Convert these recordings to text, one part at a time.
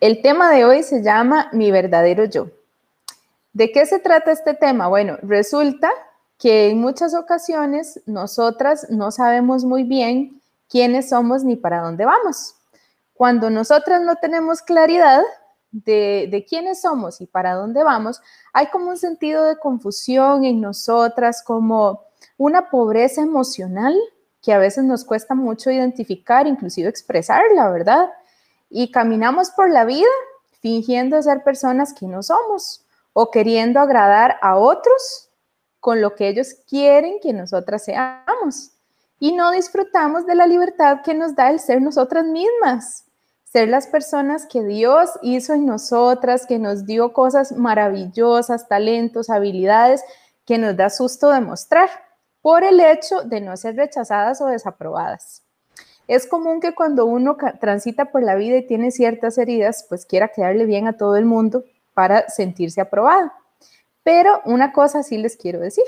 El tema de hoy se llama Mi verdadero yo. ¿De qué se trata este tema? Bueno, resulta que en muchas ocasiones nosotras no sabemos muy bien quiénes somos ni para dónde vamos. Cuando nosotras no tenemos claridad de, quiénes somos y para dónde vamos, hay como un sentido de confusión en nosotras, como una pobreza emocional que a veces nos cuesta mucho identificar, inclusive expresarla, ¿verdad? Y caminamos por la vida fingiendo ser personas que no somos o queriendo agradar a otros con lo que ellos quieren que nosotras seamos. Y no disfrutamos de la libertad que nos da el ser nosotras mismas, ser las personas que Dios hizo en nosotras, que nos dio cosas maravillosas, talentos, habilidades que nos da susto demostrar por el hecho de no ser rechazadas o desaprobadas. Es común que cuando uno transita por la vida y tiene ciertas heridas, pues quiera quedarle bien a todo el mundo para sentirse aprobado. Pero una cosa sí les quiero decir,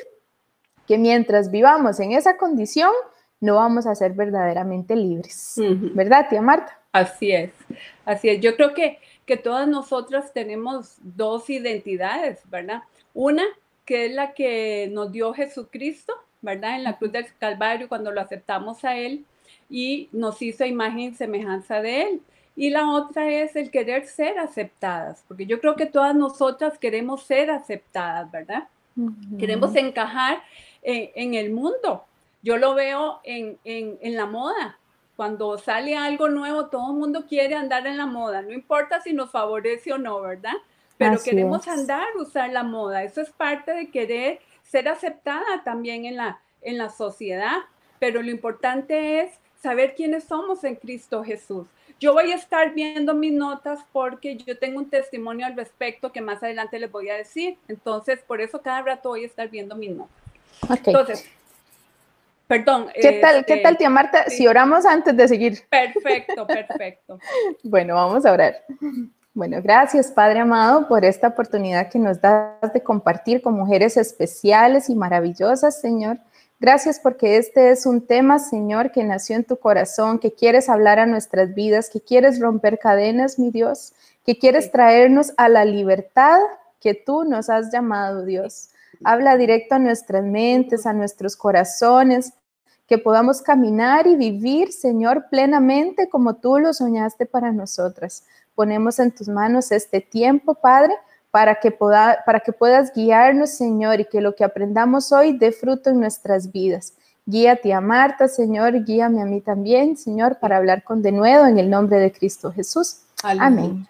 que mientras vivamos en esa condición, no vamos a ser verdaderamente libres. ¿Verdad, tía Marta? Así es, así es. Yo creo que, que todas nosotras tenemos dos identidades, ¿verdad? Una que es la que nos dio Jesucristo, ¿verdad? En la cruz del Calvario, cuando lo aceptamos a Él y nos hizo imagen y semejanza de Él. Y la otra es el querer ser aceptadas, porque yo creo que todas nosotras queremos ser aceptadas, ¿verdad? Queremos encajar en, el mundo. Yo lo veo en, en, la moda. Cuando sale algo nuevo, todo el mundo quiere andar en la moda, no importa si nos favorece o no, ¿verdad? Pero queremos andar, usar la moda. Eso es parte de querer ser aceptada también en la, en la sociedad. Pero lo importante es saber quiénes somos en Cristo Jesús. Yo voy a estar viendo mis notas porque yo tengo un testimonio al respecto que más adelante les voy a decir. Entonces, por eso cada rato voy a estar viendo mis notas. Entonces, perdón. ¿Qué tal, ¿qué tal, tía Marta? Si oramos antes de seguir. Perfecto, perfecto. bueno, vamos a orar. Bueno, gracias Padre amado por esta oportunidad que nos das de compartir con mujeres especiales y maravillosas, Señor. Gracias porque este es un tema, Señor, que nació en tu corazón, que quieres hablar a nuestras vidas, que quieres romper cadenas, mi Dios, que quieres traernos a la libertad que tú nos has llamado, Dios. Habla directo a nuestras mentes, a nuestros corazones, que podamos caminar y vivir, Señor, plenamente como tú lo soñaste para nosotras. Ponemos en tus manos este tiempo, Padre, para que, para que puedas guiarnos, Señor, y que lo que aprendamos hoy dé fruto en nuestras vidas. Guíate a Marta, Señor, guíame a mí también, Señor, para hablar con de nuevo en el nombre de Cristo Jesús. Amén.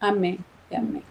Amén. Amén.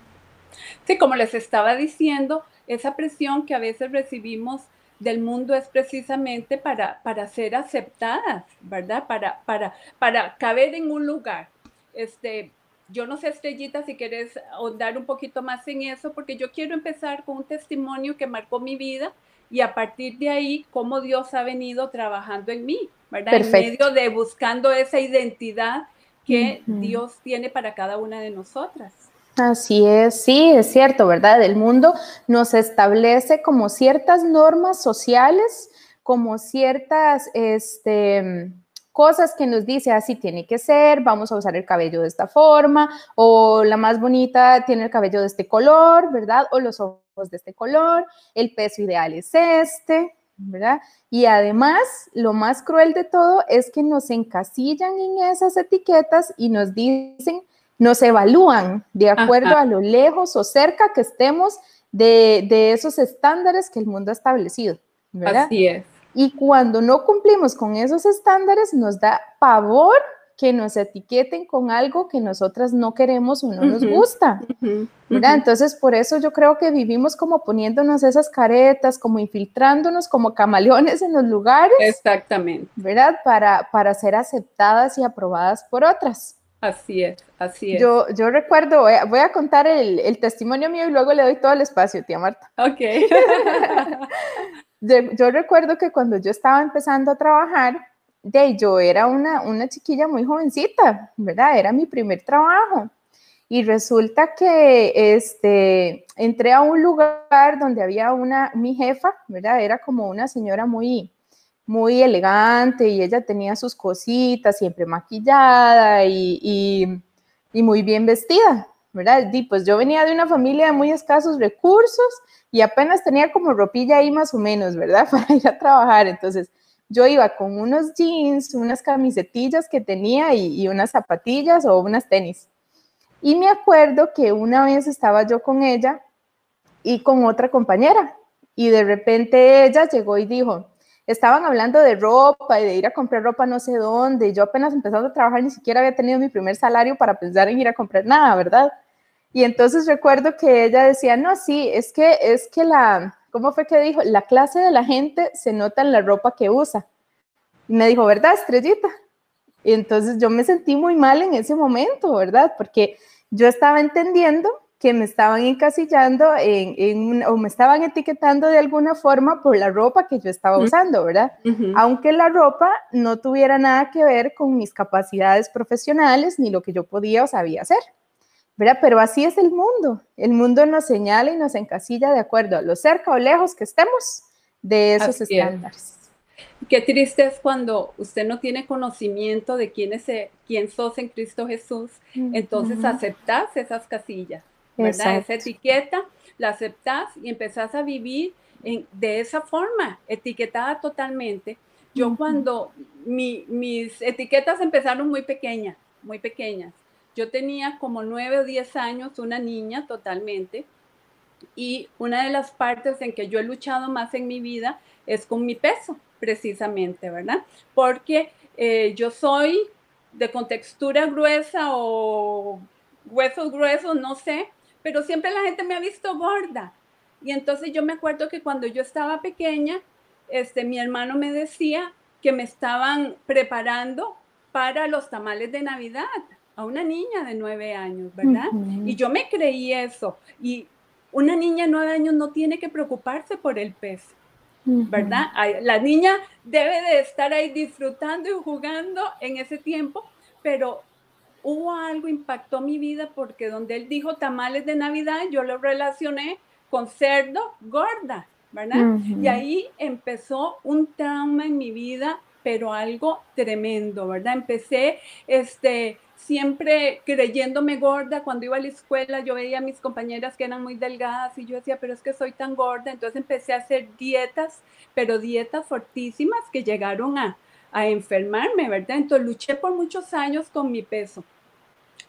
Sí, como les estaba diciendo, esa presión que a veces recibimos del mundo es precisamente para, para ser aceptadas, ¿verdad? Para, para, para caber en un lugar. Este, yo no sé, Estrellita, si quieres ahondar un poquito más en eso, porque yo quiero empezar con un testimonio que marcó mi vida y a partir de ahí, cómo Dios ha venido trabajando en mí, ¿verdad? En medio de buscando esa identidad que Dios tiene para cada una de nosotras. Así es, sí, es cierto, ¿verdad? El mundo nos establece como ciertas normas sociales, como ciertas, este, cosas que nos dice así tiene que ser, vamos a usar el cabello de esta forma, o la más bonita tiene el cabello de este color, ¿verdad? O los ojos de este color, el peso ideal es este, ¿verdad? Y además, lo más cruel de todo es que nos encasillan en esas etiquetas y nos dicen, nos evalúan de acuerdo a lo lejos o cerca que estemos de, de esos estándares que el mundo ha establecido. ¿verdad? Así es. Y cuando no cumplimos con esos estándares, nos da pavor que nos etiqueten con algo que nosotras no queremos o no nos gusta. Entonces, por eso yo creo que vivimos como poniéndonos esas caretas, como infiltrándonos como camaleones en los lugares. Exactamente. ¿Verdad? Para, para ser aceptadas y aprobadas por otras. Así es, así es. Yo, yo recuerdo, voy a, contar el, el, testimonio mío y luego le doy todo el espacio, tía Marta. Ok. yo, recuerdo que cuando yo estaba empezando a trabajar, de yo era una, una chiquilla muy jovencita, ¿verdad? Era mi primer trabajo. Y resulta que este, entré a un lugar donde había una, mi jefa, ¿verdad? Era como una señora muy, muy elegante y ella tenía sus cositas, siempre maquillada y, y muy bien vestida, ¿verdad? Y pues yo venía de una familia de muy escasos recursos y apenas tenía como ropilla ahí más o menos, ¿verdad? Para ir a trabajar. Entonces, yo iba con unos jeans, unas camisetillas que tenía y, unas zapatillas o unas tenis. Y me acuerdo que una vez estaba yo con ella y con otra compañera y de repente ella llegó y dijo, estaban hablando de ropa y de ir a comprar ropa no sé dónde. Yo apenas empezando a trabajar ni siquiera había tenido mi primer salario para pensar en ir a comprar nada, ¿verdad? Y entonces recuerdo que ella decía, no, sí, es que, es que la, ¿cómo fue que dijo? La clase de la gente se nota en la ropa que usa. Y me dijo, ¿verdad, estrellita? Y entonces yo me sentí muy mal en ese momento, ¿verdad? Porque yo estaba entendiendo que me estaban encasillando en, o me estaban etiquetando de alguna forma por la ropa que yo estaba usando, ¿verdad? Aunque la ropa no tuviera nada que ver con mis capacidades profesionales ni lo que yo podía o sabía hacer. ¿Verdad? Pero así es el mundo. El mundo nos señala y nos encasilla de acuerdo a lo cerca o lejos que estemos de esos estándares. Qué triste es cuando usted no tiene conocimiento de quién, es, quién sos en Cristo Jesús, entonces aceptas esas casillas, ¿verdad? Esa etiqueta, la aceptas y empezás a vivir de esa forma, etiquetada totalmente. Yo cuando mis etiquetas empezaron muy pequeñas, muy pequeñas, yo tenía como nueve o diez años, una niña totalmente, y una de las partes en que yo he luchado más en mi vida es con mi peso, precisamente, ¿verdad? Porque eh, yo soy de contextura gruesa o huesos gruesos, no sé, pero siempre la gente me ha visto gorda. Y entonces yo me acuerdo que cuando yo estaba pequeña, este, mi hermano me decía que me estaban preparando para los tamales de Navidad a una niña de nueve años, ¿verdad? Y yo me creí eso. Y una niña de nueve años no tiene que preocuparse por el peso, ¿verdad? La niña debe de estar ahí disfrutando y jugando en ese tiempo, pero hubo algo, impactó mi vida porque donde él dijo tamales de Navidad, yo lo relacioné con cerdo gorda, ¿verdad? Y ahí empezó un trauma en mi vida, pero algo tremendo, ¿verdad? Empecé, este, siempre creyéndome gorda, cuando iba a la escuela yo veía a mis compañeras que eran muy delgadas y yo decía, pero es que soy tan gorda, entonces empecé a hacer dietas, pero dietas fortísimas que llegaron a, a enfermarme, ¿verdad? Entonces luché por muchos años con mi peso.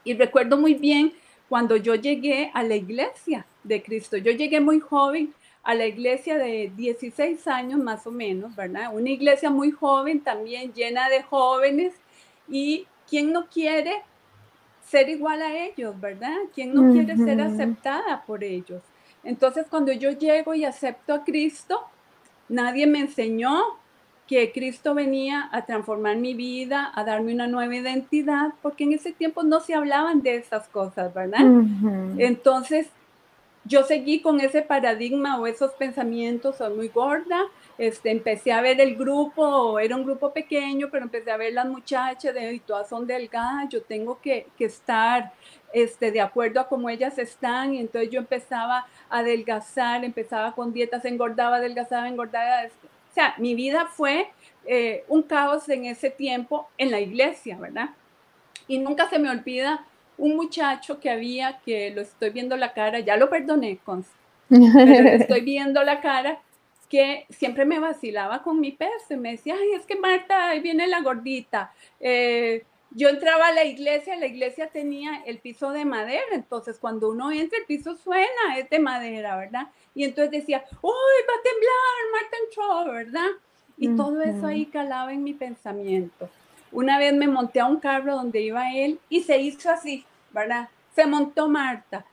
Y recuerdo muy bien cuando yo llegué a la iglesia de Cristo, yo llegué muy joven a la iglesia de 16 años más o menos, ¿verdad? Una iglesia muy joven también, llena de jóvenes y ¿quién no quiere ser igual a ellos, verdad? ¿Quién no quiere ser aceptada por ellos? Entonces, cuando yo llego y acepto a Cristo, nadie me enseñó que Cristo venía a transformar mi vida, a darme una nueva identidad, porque en ese tiempo no se hablaban de esas cosas, ¿verdad? Entonces, yo seguí con ese paradigma o esos pensamientos, soy muy gorda, este, empecé a ver el grupo, era un grupo pequeño, pero empecé a ver las muchachas de, y todas son delgadas, yo tengo que, que estar este, de acuerdo a cómo ellas están, y entonces yo empezaba a adelgazar, empezaba con dietas, engordaba, adelgazaba, engordaba, o sea, mi vida fue eh, un caos en ese tiempo en la iglesia, ¿verdad? Y nunca se me olvida un muchacho que había, que lo estoy viendo la cara, ya lo perdoné, con, pero estoy viendo la cara, que siempre me vacilaba con mi peso y me decía, ay, es que Marta, ahí viene la gordita. Eh, yo entraba a la iglesia, la iglesia tenía el piso de madera, entonces cuando uno entra el piso suena, es de madera, ¿verdad? Y entonces decía, uy, va a temblar, Marta entró, ¿verdad? Y todo eso ahí calaba en mi pensamiento. Una vez me monté a un carro donde iba él y se hizo así, ¿verdad? Se montó Marta.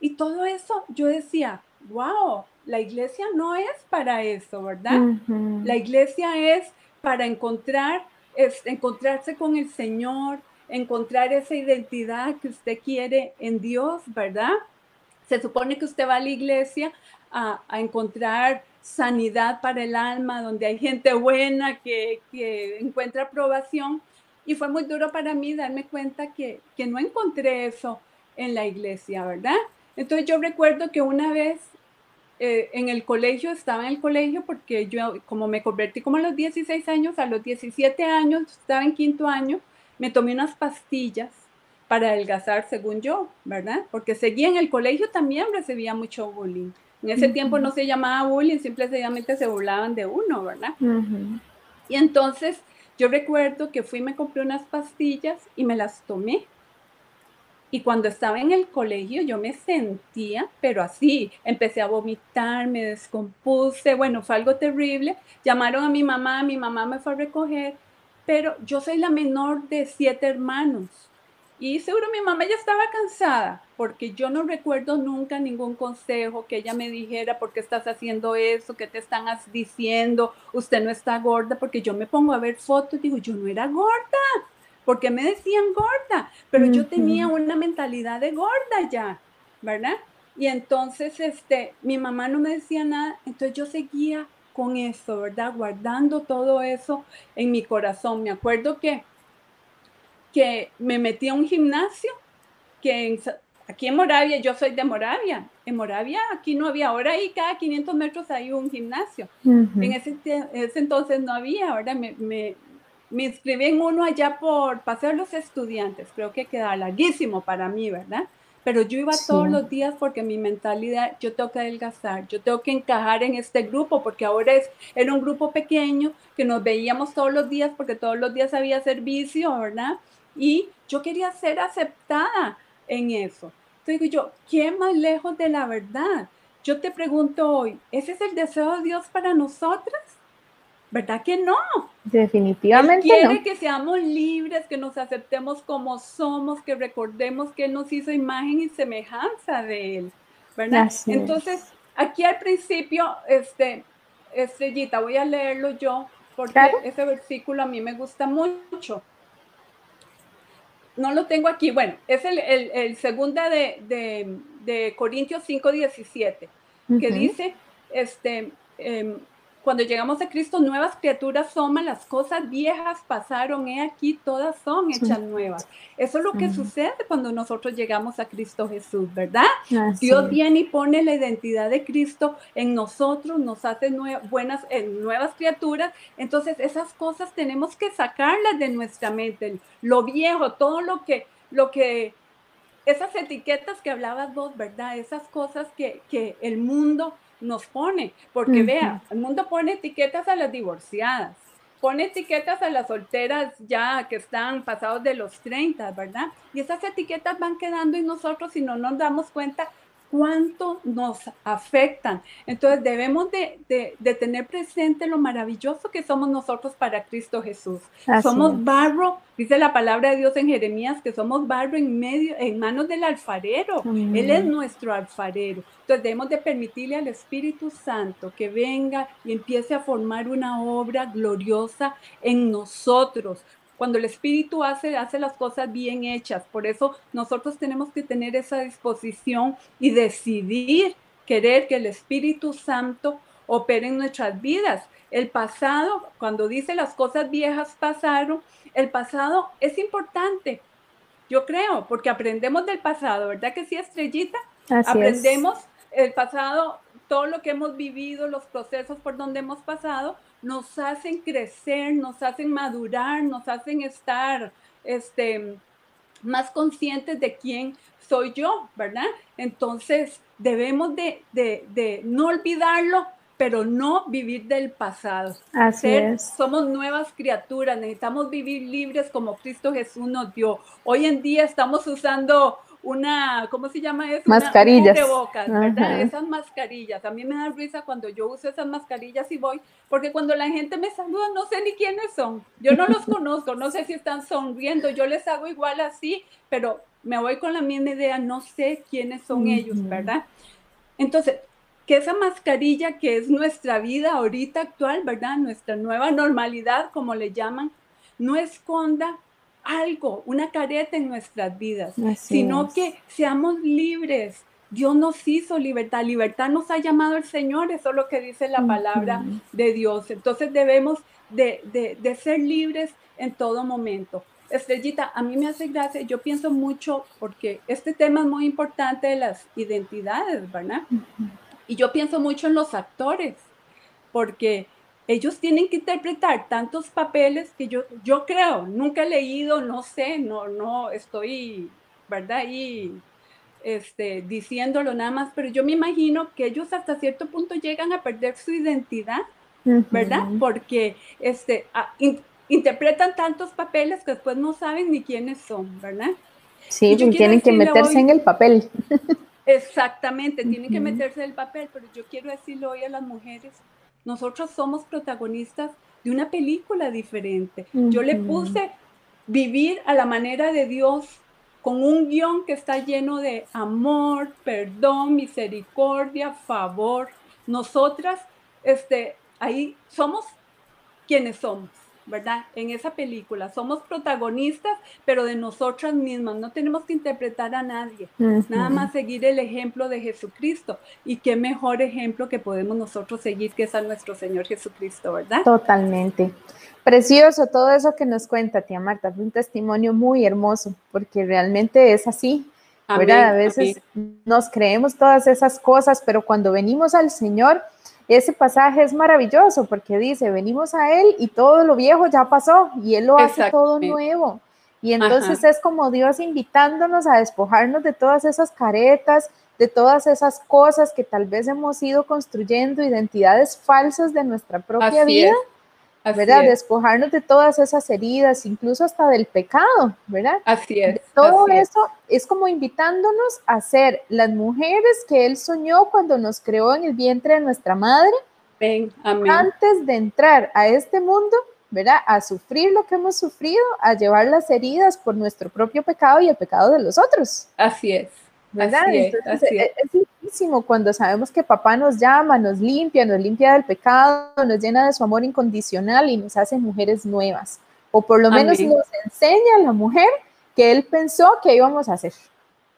Y todo eso yo decía, wow, la iglesia no es para eso, ¿verdad? La iglesia es para encontrar, es, encontrarse con el Señor, encontrar esa identidad que usted quiere en Dios, ¿verdad? Se supone que usted va a la iglesia a, encontrar sanidad para el alma, donde hay gente buena que, que, encuentra aprobación. Y fue muy duro para mí darme cuenta que, que no encontré eso en la iglesia, ¿verdad? Entonces yo recuerdo que una vez eh, en el colegio, estaba en el colegio porque yo, como me convertí como a los 16 años, a los 17 años, estaba en quinto año, me tomé unas pastillas para adelgazar, según yo, ¿verdad? Porque seguía en el colegio también recibía mucho bullying. En ese tiempo no se llamaba bullying, simplemente se burlaban de uno, ¿verdad? Y entonces yo recuerdo que fui, me compré unas pastillas y me las tomé. Y cuando estaba en el colegio yo me sentía, pero así, empecé a vomitar, me descompuse, bueno, fue algo terrible. Llamaron a mi mamá, mi mamá me fue a recoger, pero yo soy la menor de siete hermanos. Y seguro mi mamá ya estaba cansada, porque yo no recuerdo nunca ningún consejo que ella me dijera, ¿por qué estás haciendo eso? ¿Qué te están diciendo? Usted no está gorda, porque yo me pongo a ver fotos y digo, yo no era gorda, porque me decían gorda, pero yo tenía una mentalidad de gorda ya, ¿verdad? Y entonces, este, mi mamá no me decía nada, entonces yo seguía con eso, ¿verdad? Guardando todo eso en mi corazón. Me acuerdo que que me metí a un gimnasio que aquí en Moravia, yo soy de Moravia, en Moravia aquí no había, ahora ahí cada 500 metros hay un gimnasio. En ese, entonces no había, ahora me, me, me, inscribí en uno allá por Paseo de los Estudiantes, creo que queda larguísimo para mí, ¿verdad? Pero yo iba todos los días porque mi mentalidad, yo tengo que adelgazar, yo tengo que encajar en este grupo, porque ahora es, era un grupo pequeño que nos veíamos todos los días porque todos los días había servicio, ¿verdad? y yo quería ser aceptada en eso. Entonces digo yo, ¿qué más lejos de la verdad? Yo te pregunto hoy, ¿ese es el deseo de Dios para nosotras? ¿Verdad que no? Definitivamente Él quiere que seamos libres, que nos aceptemos como somos, que recordemos que Él nos hizo imagen y semejanza de Él, ¿verdad? Entonces, aquí al principio, este, Estrellita, voy a leerlo yo, porque ese versículo a mí me gusta mucho. No lo tengo aquí. Bueno, es el, el, segunda de, de, de Corintios 5, 17, que dice, este, em, cuando llegamos a Cristo, nuevas criaturas somos, las cosas viejas pasaron, he aquí, todas son hechas nuevas. Eso es lo que sucede cuando nosotros llegamos a Cristo Jesús, ¿verdad? Dios viene y pone la identidad de Cristo en nosotros, nos hace buenas, eh, nuevas criaturas. Entonces, esas cosas tenemos que sacarlas de nuestra mente, lo viejo, todo lo que, lo que, esas etiquetas que hablabas vos, ¿verdad? Esas cosas que, que el mundo nos pone, porque vea, el mundo pone etiquetas a las divorciadas, pone etiquetas a las solteras ya que están pasados de los 30, ¿verdad? Y esas etiquetas van quedando en nosotros y no nos damos cuenta cuánto nos afectan. Entonces debemos de, de, tener presente lo maravilloso que somos nosotros para Cristo Jesús. somos barro, dice la palabra de Dios en Jeremías, que somos barro en medio, en manos del alfarero. Él es nuestro alfarero. Entonces debemos de permitirle al Espíritu Santo que venga y empiece a formar una obra gloriosa en nosotros, cuando el Espíritu hace, hace las cosas bien hechas. Por eso nosotros tenemos que tener esa disposición y decidir querer que el Espíritu Santo opere en nuestras vidas. El pasado, cuando dice las cosas viejas pasaron, el pasado es importante, yo creo, porque aprendemos del pasado, ¿verdad que sí, Estrellita? aprendemos el pasado, todo lo que hemos vivido, los procesos por donde hemos pasado, nos hacen crecer, nos hacen madurar, nos hacen estar este, más conscientes de quién soy yo, ¿verdad? Entonces debemos de, de, no olvidarlo, pero no vivir del pasado. Así es. Somos nuevas criaturas, necesitamos vivir libres como Cristo Jesús nos dio. Hoy en día estamos usando una, ¿cómo se llama eso? Mascarillas. de bocas, ¿verdad? Esas mascarillas. A mí me da risa cuando yo uso esas mascarillas y voy, porque cuando la gente me saluda no sé ni quiénes son. Yo no los conozco, no sé si están sonriendo, yo les hago igual así, pero me voy con la misma idea, no sé quiénes son ellos, ¿verdad? Entonces, que esa mascarilla que es nuestra vida ahorita actual, ¿verdad? Nuestra nueva normalidad, como le llaman, no esconda algo, una careta en nuestras vidas, sino que seamos libres. Dios nos hizo libertad, libertad nos ha llamado el Señor, eso es lo que dice la palabra de Dios. Entonces debemos de, de, ser libres en todo momento. Estrellita, a mí me hace gracia, yo pienso mucho porque este tema es muy importante de las identidades, ¿verdad? Y yo pienso mucho en los actores, porque ellos tienen que interpretar tantos papeles que yo, yo creo, nunca he leído, no sé, no, no estoy, ¿verdad? Y este, diciéndolo nada más, pero yo me imagino que ellos hasta cierto punto llegan a perder su identidad, ¿verdad? Porque este, interpretan tantos papeles que después no saben ni quiénes son, ¿verdad? Sí, tienen que meterse en el papel. Exactamente, tienen que meterse en el papel, pero yo quiero decirle hoy a las mujeres, nosotros somos protagonistas de una película diferente. Yo le puse vivir a la manera de Dios con un guion que está lleno de amor, perdón, misericordia, favor. Nosotras, este, ahí somos quienes somos. ¿Verdad? En esa película. Somos protagonistas, pero de nosotras mismas. No tenemos que interpretar a nadie. Nada más seguir el ejemplo de Jesucristo. Y qué mejor ejemplo que podemos nosotros seguir que es a nuestro Señor Jesucristo, ¿verdad? Totalmente. Precioso todo eso que nos cuenta, tía Marta. Fue un testimonio muy hermoso, porque realmente es así. ¿verdad? A veces nos creemos todas esas cosas, pero cuando venimos al Señor, ese pasaje es maravilloso porque dice, venimos a Él y todo lo viejo ya pasó y Él lo hace todo nuevo. Y entonces es como Dios invitándonos a despojarnos de todas esas caretas, de todas esas cosas que tal vez hemos ido construyendo, identidades falsas de nuestra propia vida. ¿Verdad? Despojarnos de todas esas heridas, incluso hasta del pecado, ¿verdad? Así es. todo eso es. como invitándonos a ser las mujeres que Él soñó cuando nos creó en el vientre de nuestra madre. Ven, amén. Antes de entrar a este mundo, ¿verdad? A sufrir lo que hemos sufrido, a llevar las heridas por nuestro propio pecado y el pecado de los otros. Así es. ¿Verdad? es, es, cuando sabemos que papá nos llama, nos limpia, nos limpia del pecado, nos llena de su amor incondicional y nos hace mujeres nuevas. O por lo menos nos enseña a la mujer que él pensó que íbamos a hacer.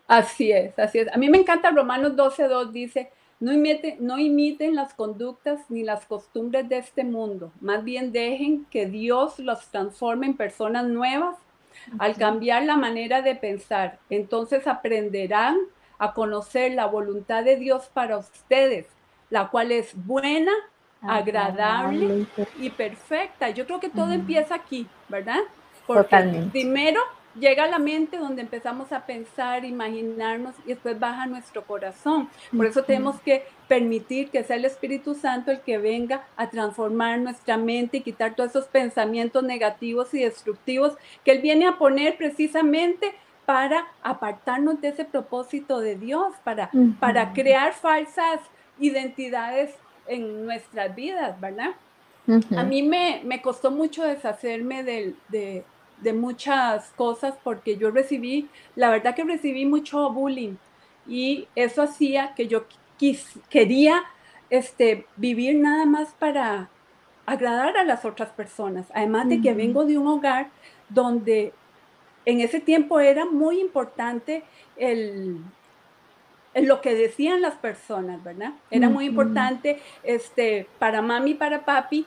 Así es, así es. A mí me encanta Romanos 12.2, dice, no imiten, no imiten las conductas ni las costumbres de este mundo, más bien dejen que Dios los transforme en personas nuevas al cambiar la manera de pensar, entonces aprenderán a conocer la voluntad de Dios para ustedes, la cual es buena, agradable y perfecta. Yo creo que todo empieza aquí, ¿verdad? Porque primero llega a la mente donde empezamos a pensar, imaginarnos y después baja nuestro corazón. Por eso tenemos que permitir que sea el Espíritu Santo el que venga a transformar nuestra mente y quitar todos esos pensamientos negativos y destructivos que Él viene a poner precisamente para apartarnos de ese propósito de Dios, para, para crear falsas identidades en nuestras vidas, ¿verdad? A mí me, me, costó mucho deshacerme de, de muchas cosas porque yo recibí, la verdad que recibí mucho bullying y eso hacía que yo quería este, vivir nada más para agradar a las otras personas. Además de que vengo de un hogar donde en ese tiempo era muy importante el, lo que decían las personas, ¿verdad? Era muy importante este, para mami, para papi,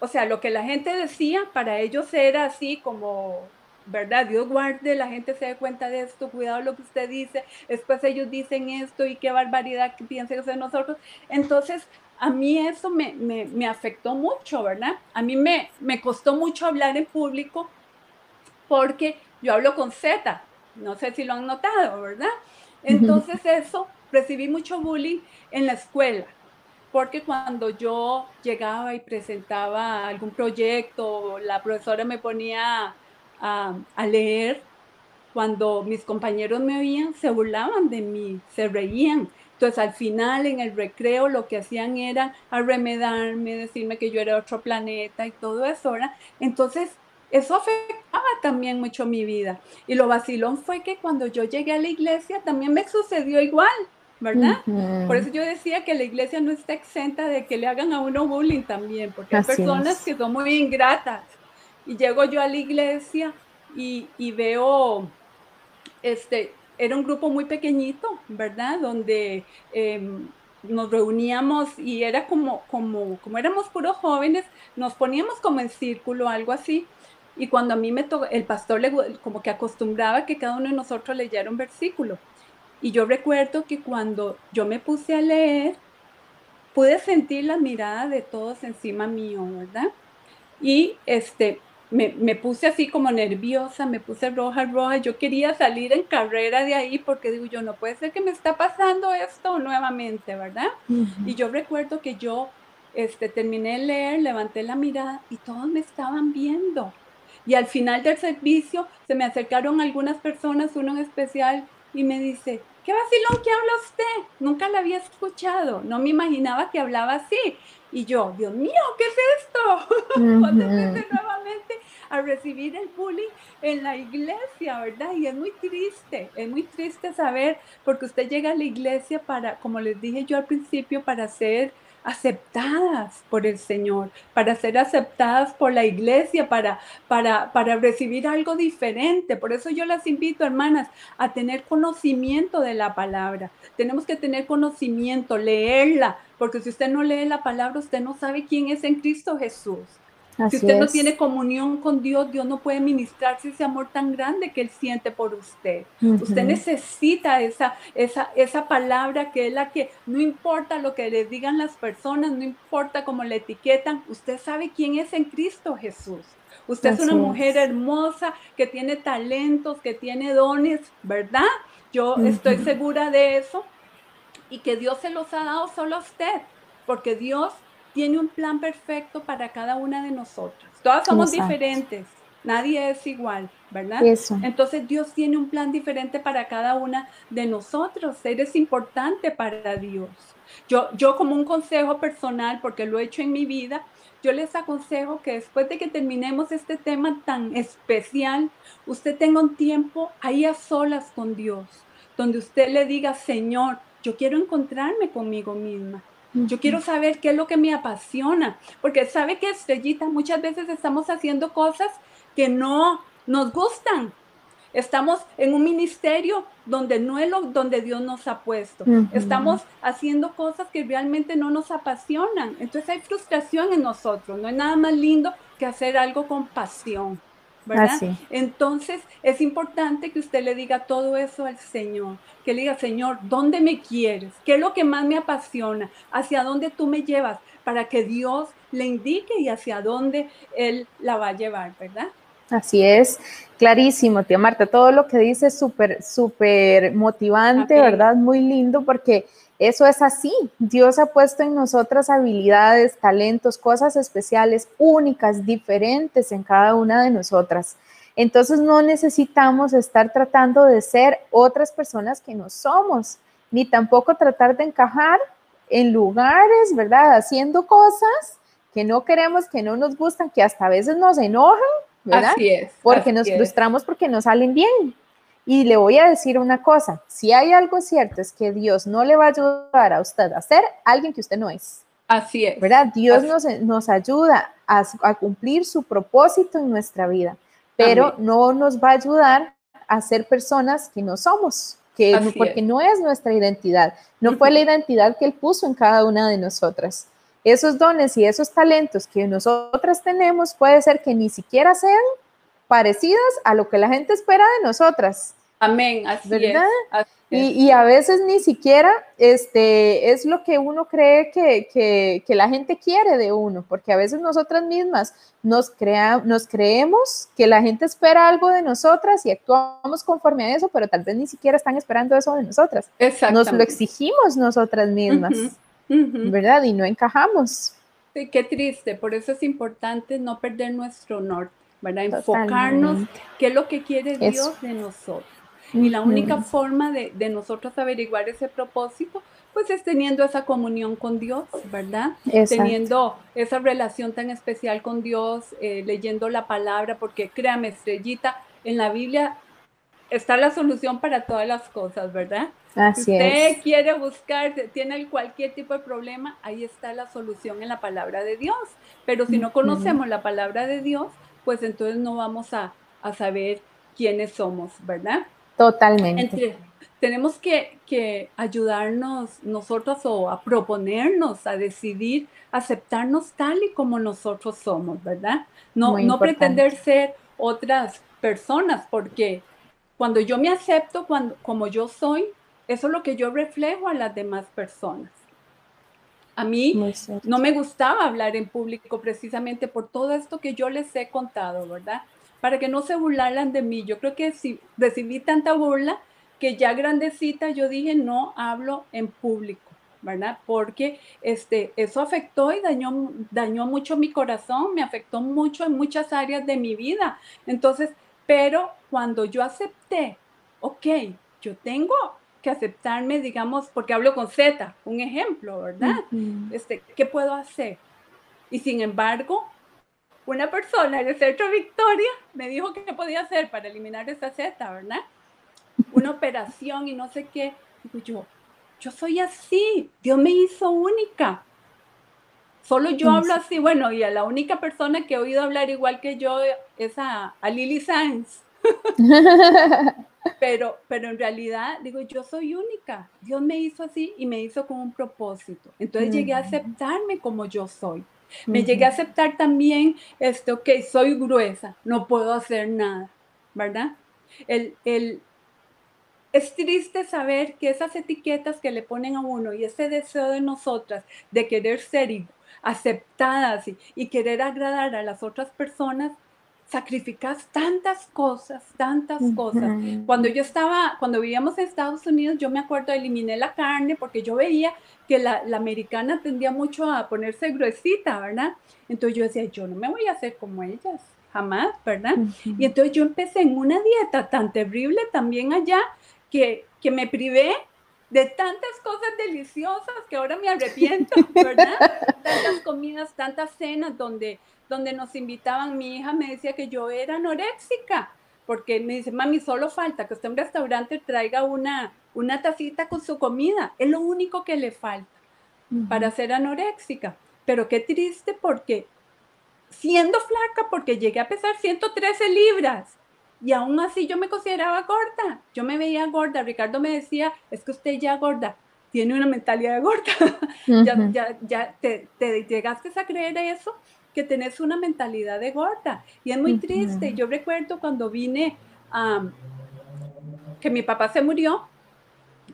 o sea, lo que la gente decía para ellos era así como, ¿verdad? Dios guarde, la gente se dé cuenta de esto, cuidado lo que usted dice, después ellos dicen esto y qué barbaridad que piensen de nosotros. Entonces, a mí eso me, me, afectó mucho, ¿verdad? A mí me, me costó mucho hablar en público porque yo hablo con Z, no sé si lo han notado, ¿verdad? Entonces eso, recibí mucho bullying en la escuela porque cuando yo llegaba y presentaba algún proyecto, la profesora me ponía a, leer, cuando mis compañeros me oían, se burlaban de mí, se reían. Entonces al final en el recreo lo que hacían era arremedarme, decirme que yo era otro planeta y todo eso, ¿verdad? Entonces eso afectaba también mucho mi vida. Y lo vacilón fue que cuando yo llegué a la iglesia también me sucedió igual. ¿Verdad? Por eso yo decía que la iglesia no está exenta de que le hagan a uno bullying también, porque hay personas que son muy ingratas. Y llego yo a la iglesia y, veo, este, era un grupo muy pequeñito, ¿verdad? Donde em, nos reuníamos y era como, como, como éramos puros jóvenes, nos poníamos como en círculo, algo así. Y cuando a mí me tocó, el pastor le, como que acostumbraba que cada uno de nosotros leyera un versículo. Y yo recuerdo que cuando yo me puse a leer, pude sentir la mirada de todos encima mío, ¿verdad? Y este, me, puse así como nerviosa, me puse roja, roja. Yo quería salir en carrera de ahí porque digo yo, no puede ser que me está pasando esto nuevamente, ¿verdad? Y yo recuerdo que yo este, terminé de leer, levanté la mirada y todos me estaban viendo. Y al final del servicio se me acercaron algunas personas, uno en especial, y me dice, ¿qué vacilón que habla usted? Nunca la había escuchado, no me imaginaba que hablaba así. Y yo, Dios mío, ¿qué es esto? Cuando empecé nuevamente a recibir el bullying en la iglesia, ¿verdad? Y es muy triste, es muy triste saber, porque usted llega a la iglesia para, como les dije yo al principio, para ser aceptadas por el Señor, para ser aceptadas por la iglesia, para, para, para recibir algo diferente. Por eso yo las invito, hermanas, a tener conocimiento de la palabra. Tenemos que tener conocimiento, leerla, porque si usted no lee la palabra, usted no sabe quién es en Cristo Jesús si usted no tiene comunión con Dios, Dios no puede ministrarse ese amor tan grande que Él siente por usted. Usted necesita esa, esa, esa palabra que es la que no importa lo que le digan las personas, no importa cómo le etiquetan, usted sabe quién es en Cristo Jesús. Usted es una mujer hermosa que tiene talentos, que tiene dones, ¿verdad? Yo estoy segura de eso y que Dios se los ha dado solo a usted, porque Dios tiene un plan perfecto para cada una de nosotros. Todas somos diferentes, nadie es igual, ¿verdad? Entonces Dios tiene un plan diferente para cada una de nosotros. Eres importante para Dios. Yo, yo como un consejo personal, porque lo he hecho en mi vida, yo les aconsejo que después de que terminemos este tema tan especial, usted tenga un tiempo ahí a solas con Dios, donde usted le diga, Señor, yo quiero encontrarme conmigo misma. Yo quiero saber qué es lo que me apasiona, porque sabe que estrellita, muchas veces estamos haciendo cosas que no nos gustan. Estamos en un ministerio donde no es lo donde Dios nos ha puesto. Estamos haciendo cosas que realmente no nos apasionan. Entonces hay frustración en nosotros. No hay nada más lindo que hacer algo con pasión. ¿Verdad? Entonces es importante que usted le diga todo eso al Señor, que le diga, Señor, ¿dónde me quieres? ¿Qué es lo que más me apasiona? ¿Hacia dónde tú me llevas? Para que Dios le indique y hacia dónde Él la va a llevar, ¿verdad? Así es, clarísimo, tía Marta, todo lo que dice es súper, súper motivante, ¿verdad? Muy lindo porque eso es así. Dios ha puesto en nosotras habilidades, talentos, cosas especiales, únicas, diferentes en cada una de nosotras. Entonces no necesitamos estar tratando de ser otras personas que no somos, ni tampoco tratar de encajar en lugares, ¿verdad? Haciendo cosas que no queremos, que no nos gustan, que hasta a veces nos enojan, ¿verdad? Así es. Porque nos frustramos porque no salen bien. Y le voy a decir una cosa, si hay algo cierto es que Dios no le va a ayudar a usted a ser alguien que usted no es. Así es. ¿Verdad? Dios nos, nos, ayuda a, cumplir su propósito en nuestra vida, pero no nos va a ayudar a ser personas que no somos, que, porque no es nuestra identidad, no fue la identidad que Él puso en cada una de nosotras. Esos dones y esos talentos que nosotras tenemos puede ser que ni siquiera sean parecidas a lo que la gente espera de nosotras. Amén, así ¿verdad? Y, a veces ni siquiera este, es lo que uno cree que, la gente quiere de uno, porque a veces nosotras mismas nos, crea, nos creemos que la gente espera algo de nosotras y actuamos conforme a eso, pero tal vez ni siquiera están esperando eso de nosotras. Nos lo exigimos nosotras mismas, ¿verdad? Y no encajamos. Sí, qué triste, por eso es importante no perder nuestro norte, ¿verdad? Enfocarnos qué es lo que quiere Dios de nosotros. Y la única forma de, nosotros averiguar ese propósito, pues es teniendo esa comunión con Dios, ¿verdad? Teniendo esa relación tan especial con Dios, eh, leyendo la palabra, porque créame, estrellita, en la Biblia está la solución para todas las cosas, ¿verdad? Así si usted quiere buscar, tiene cualquier tipo de problema, ahí está la solución en la palabra de Dios. Pero si no conocemos la palabra de Dios, pues entonces no vamos a, a saber quiénes somos, ¿verdad? Totalmente. tenemos que, ayudarnos nosotros o a proponernos, a decidir, aceptarnos tal y como nosotros somos, ¿verdad? No, no pretender ser otras personas, porque cuando yo me acepto cuando, como yo soy, eso es lo que yo reflejo a las demás personas. A mí no me gustaba hablar en público precisamente por todo esto que yo les he contado, ¿verdad? Para que no se burlaran de mí. Yo creo que si recibí tanta burla que ya grandecita yo dije no hablo en público. ¿verdad? Porque este, eso afectó y dañó, dañó mucho mi corazón, me afectó mucho en muchas áreas de mi vida. Entonces, pero cuando yo acepté, ok, yo tengo que aceptarme, digamos, porque hablo con Z, un ejemplo, ¿verdad? este, ¿Qué puedo hacer? Y sin embargo, una persona en el Centro Victoria me dijo que podía hacer para eliminar esa Z, ¿verdad? Una operación y no sé qué. Digo yo, yo soy así, Dios me hizo única. Solo yo hablo así, bueno, y a la única persona que he oído hablar igual que yo es a, Lily Sanz. pero, pero en realidad digo, yo soy única. Dios me hizo así y me hizo con un propósito. Entonces llegué a aceptarme como yo soy. Me llegué a aceptar también, este, ok, soy gruesa, no puedo hacer nada, ¿verdad? El, el, es triste saber que esas etiquetas que le ponen a uno y ese deseo de nosotras de querer ser aceptadas y, querer agradar a las otras personas, sacrificas tantas cosas, tantas cosas. Cuando yo estaba, cuando vivíamos en Estados Unidos, yo me acuerdo, eliminé la carne porque yo veía que la, americana tendía mucho a ponerse gruesita, ¿verdad? Entonces yo decía, yo no me voy a hacer como ellas, jamás, ¿verdad? Y entonces yo empecé en una dieta tan terrible también allá que, que me privé de tantas cosas deliciosas que ahora me arrepiento, ¿verdad? tantas comidas, tantas cenas donde, donde nos invitaban, mi hija me decía que yo era anoréxica, porque me dice, mami, solo falta que usted en un restaurante traiga una, una tacita con su comida, es lo único que le falta para ser anoréxica. Pero qué triste porque siendo flaca, porque llegué a pesar 113 libras, y aún así yo me consideraba gorda, yo me veía gorda. Ricardo me decía, es que usted ya gorda, tiene una mentalidad gorda. ya, ya, ya te, te, llegaste a creer eso, que tenés una mentalidad de gorda. Y es muy triste. Yo recuerdo cuando vine, a que mi papá se murió,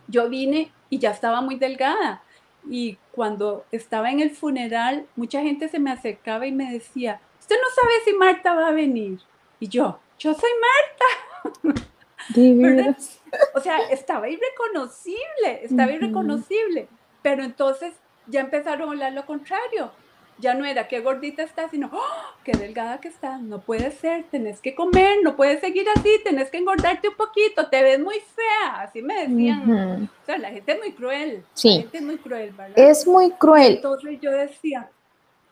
yo vine y ya estaba muy delgada. Y cuando estaba en el funeral, mucha gente se me acercaba y me decía, usted no sabe si Marta va a venir. Y yo, yo soy Marta. O sea, estaba irreconocible, estaba irreconocible. Pero entonces ya empezaron a hablar lo contrario. Ya no era qué gordita estás, sino ¡Oh, qué delgada que estás. No puede ser, tenés que comer, no puedes seguir así, tenés que engordarte un poquito, te ves muy fea. Así me decían. O sea, la gente es muy cruel. Sí. La gente es muy cruel, ¿verdad? Es muy cruel. Entonces yo decía,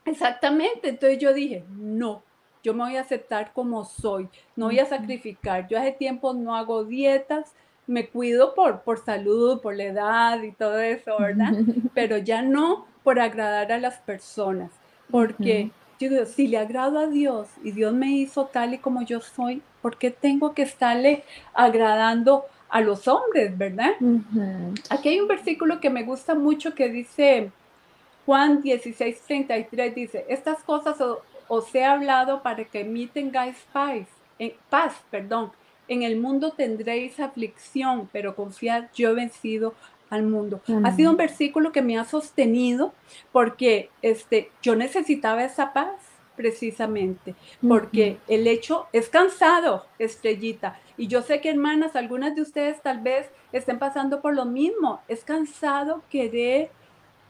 exactamente. Entonces yo dije, no, yo me voy a aceptar como soy, no voy a sacrificar. Yo hace tiempo no hago dietas, me cuido por, por salud, por la edad y todo eso, ¿verdad? Pero ya no por agradar a las personas, porque yo digo, si le agrado a Dios y Dios me hizo tal y como yo soy, ¿por qué tengo que estarle agradando a los hombres, verdad? Aquí hay un versículo que me gusta mucho que dice, Juan 16, 33, dice, estas cosas os he hablado para que mí tengáis paz, en, paz, perdón. En el mundo tendréis aflicción, pero confiad, yo he vencido al mundo. Ha sido un versículo que me ha sostenido porque este, yo necesitaba esa paz precisamente, porque el hecho es cansado, estrellita. Y yo sé que hermanas, algunas de ustedes tal vez estén pasando por lo mismo. Es cansado querer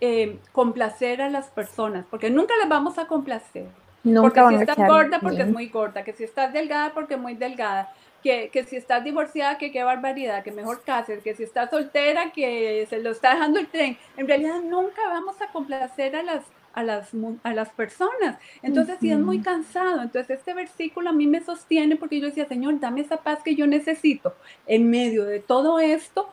eh, complacer a las personas, porque nunca les vamos a complacer porque si estás gorda, porque es muy gorda, que si estás delgada, porque es muy delgada, que, que si estás divorciada, que qué barbaridad, que mejor cases, que si estás soltera, que se lo está dejando el tren. En realidad nunca vamos a complacer a las, a las, a las personas. Entonces, sí es muy cansado. Entonces, este versículo a mí me sostiene porque yo decía, Señor, dame esa paz que yo necesito en medio de todo esto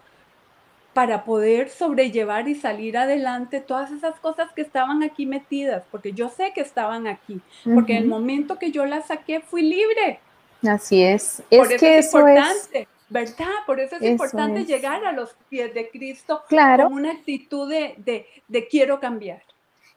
para poder sobrellevar y salir adelante todas esas cosas que estaban aquí metidas, porque yo sé que estaban aquí, porque en el momento que yo las saqué fui libre. Así es. Es que es importante. ¿Verdad? Por eso es importante llegar a los pies de Cristo claro. con una actitud de, de, quiero cambiar.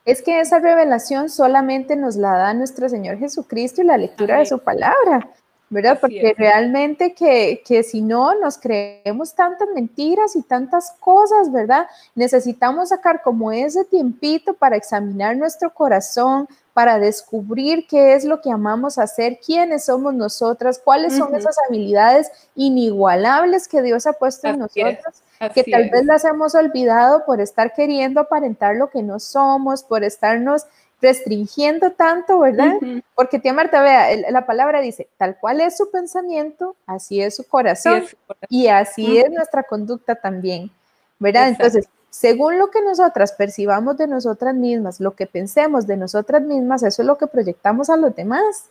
Es que esa revelación solamente nos la da nuestro Señor Jesucristo y la lectura de su palabra. ¿Verdad? Porque realmente que, que, si no nos creemos tantas mentiras y tantas cosas, ¿verdad? Necesitamos sacar como ese tiempito para examinar nuestro corazón, para descubrir qué es lo que amamos hacer, quiénes somos nosotras, cuáles son esas habilidades inigualables que Dios ha puesto en nosotros, que tal vez las hemos olvidado por estar queriendo aparentar lo que no somos, por estarnos restringiendo tanto, ¿verdad? Porque tía Marta, vea, la palabra dice, tal cual es su pensamiento, así es su corazón, y así es nuestra conducta también, ¿verdad? Entonces, según lo que nosotras percibamos de nosotras mismas, lo que pensemos de nosotras mismas, eso es lo que proyectamos a los demás.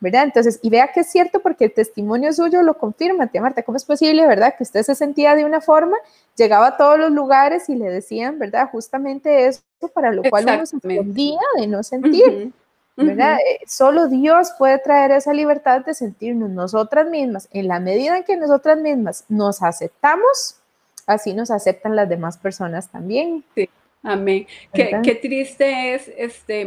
¿Verdad? Entonces, y vea que es cierto porque el testimonio suyo lo confirma, tía Marta, ¿cómo es posible, verdad? Que usted se sentía de una forma, llegaba a todos los lugares y le decían, ¿verdad? Justamente eso para lo cual uno se escondía de no sentir, ¿verdad? Eh, solo Dios puede traer esa libertad de sentirnos nosotras mismas. En la medida en que nosotras mismas nos aceptamos, así nos aceptan las demás personas también. Sí, amén. Qué, qué, triste es este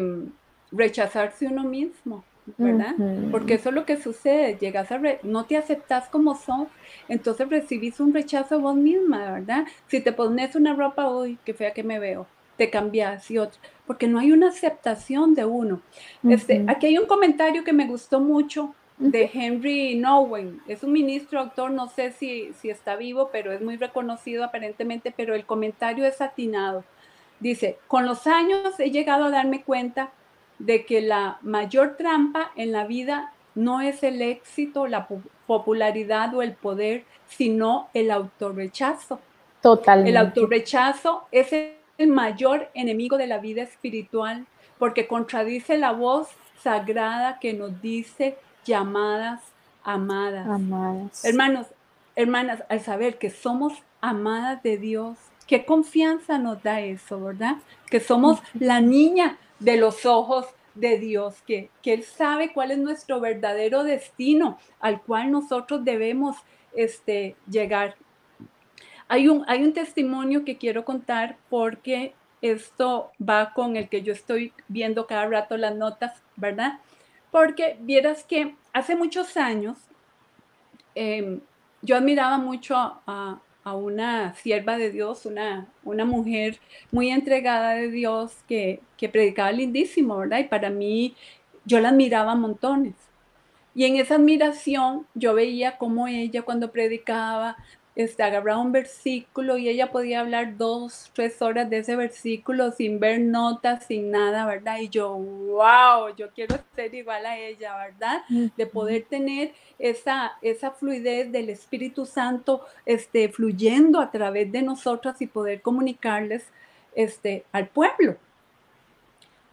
rechazarse uno mismo. ¿Verdad? Porque eso es lo que sucede, llegas a, no te aceptas como sos, entonces recibís un rechazo vos misma, ¿verdad? Si te pones una ropa, uy, qué fea que me veo, te cambias y otra, porque no hay una aceptación de uno. este, aquí hay un comentario que me gustó mucho de Henry Nowen, es un ministro, autor, no sé si, si está vivo, pero es muy reconocido aparentemente, pero el comentario es atinado. Dice, con los años he llegado a darme cuenta de que la mayor trampa en la vida no es el éxito, la popularidad o el poder, sino el autorrechazo. Totalmente. El autorrechazo es el mayor enemigo de la vida espiritual porque contradice la voz sagrada que nos dice llamadas amadas. Amadas. Hermanos, hermanas, al saber que somos amadas de Dios, qué confianza nos da eso, ¿verdad? Que somos la niña de los ojos de Dios, que, que Él sabe cuál es nuestro verdadero destino al cual nosotros debemos este, llegar. Hay un, hay un testimonio que quiero contar porque esto va con el que yo estoy viendo cada rato las notas, ¿verdad? Porque vieras que hace muchos años em, yo admiraba mucho a, a una sierva de Dios, una, una mujer muy entregada de Dios que, que predicaba lindísimo, ¿verdad? Y para mí yo la admiraba montones. Y en esa admiración yo veía cómo ella cuando predicaba este, agarraba un versículo y ella podía hablar dos, tres horas de ese versículo sin ver notas, sin nada, ¿verdad? Y yo, wow, yo quiero ser igual a ella, ¿verdad? De poder tener esa, esa fluidez del Espíritu Santo este, fluyendo a través de nosotras y poder comunicarles este, al pueblo.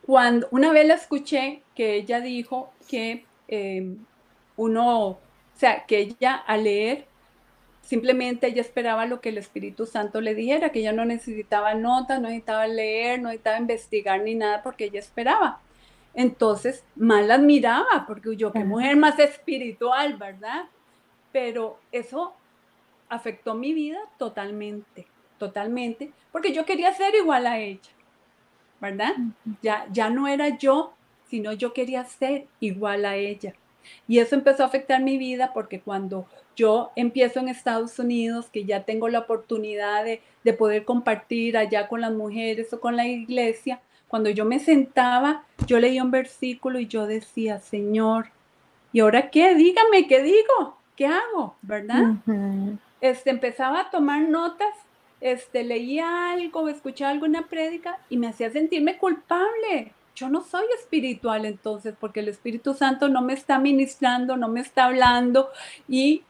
Cuando una vez la escuché que ella dijo que eh, uno, o sea, que ella al leer Simplemente ella esperaba lo que el Espíritu Santo le dijera, que ella no necesitaba notas, no necesitaba leer, no necesitaba investigar ni nada, porque ella esperaba. Entonces, mal la admiraba, porque yo, qué mujer más espiritual, ¿verdad? Pero eso afectó mi vida totalmente, totalmente, porque yo quería ser igual a ella, ¿verdad? Ya, ya no era yo, sino yo quería ser igual a ella. Y eso empezó a afectar mi vida porque cuando yo empiezo en Estados Unidos, que ya tengo la oportunidad de, poder compartir allá con las mujeres o con la iglesia, cuando yo me sentaba, yo leía un versículo y yo decía, Señor, ¿y ahora qué? Dígame, ¿qué digo? ¿Qué hago? ¿Verdad? este, empezaba a tomar notas, este, leía algo, escuchaba alguna prédica y me hacía sentirme culpable yo no soy espiritual entonces, porque el Espíritu Santo no me está ministrando, no me está hablando y,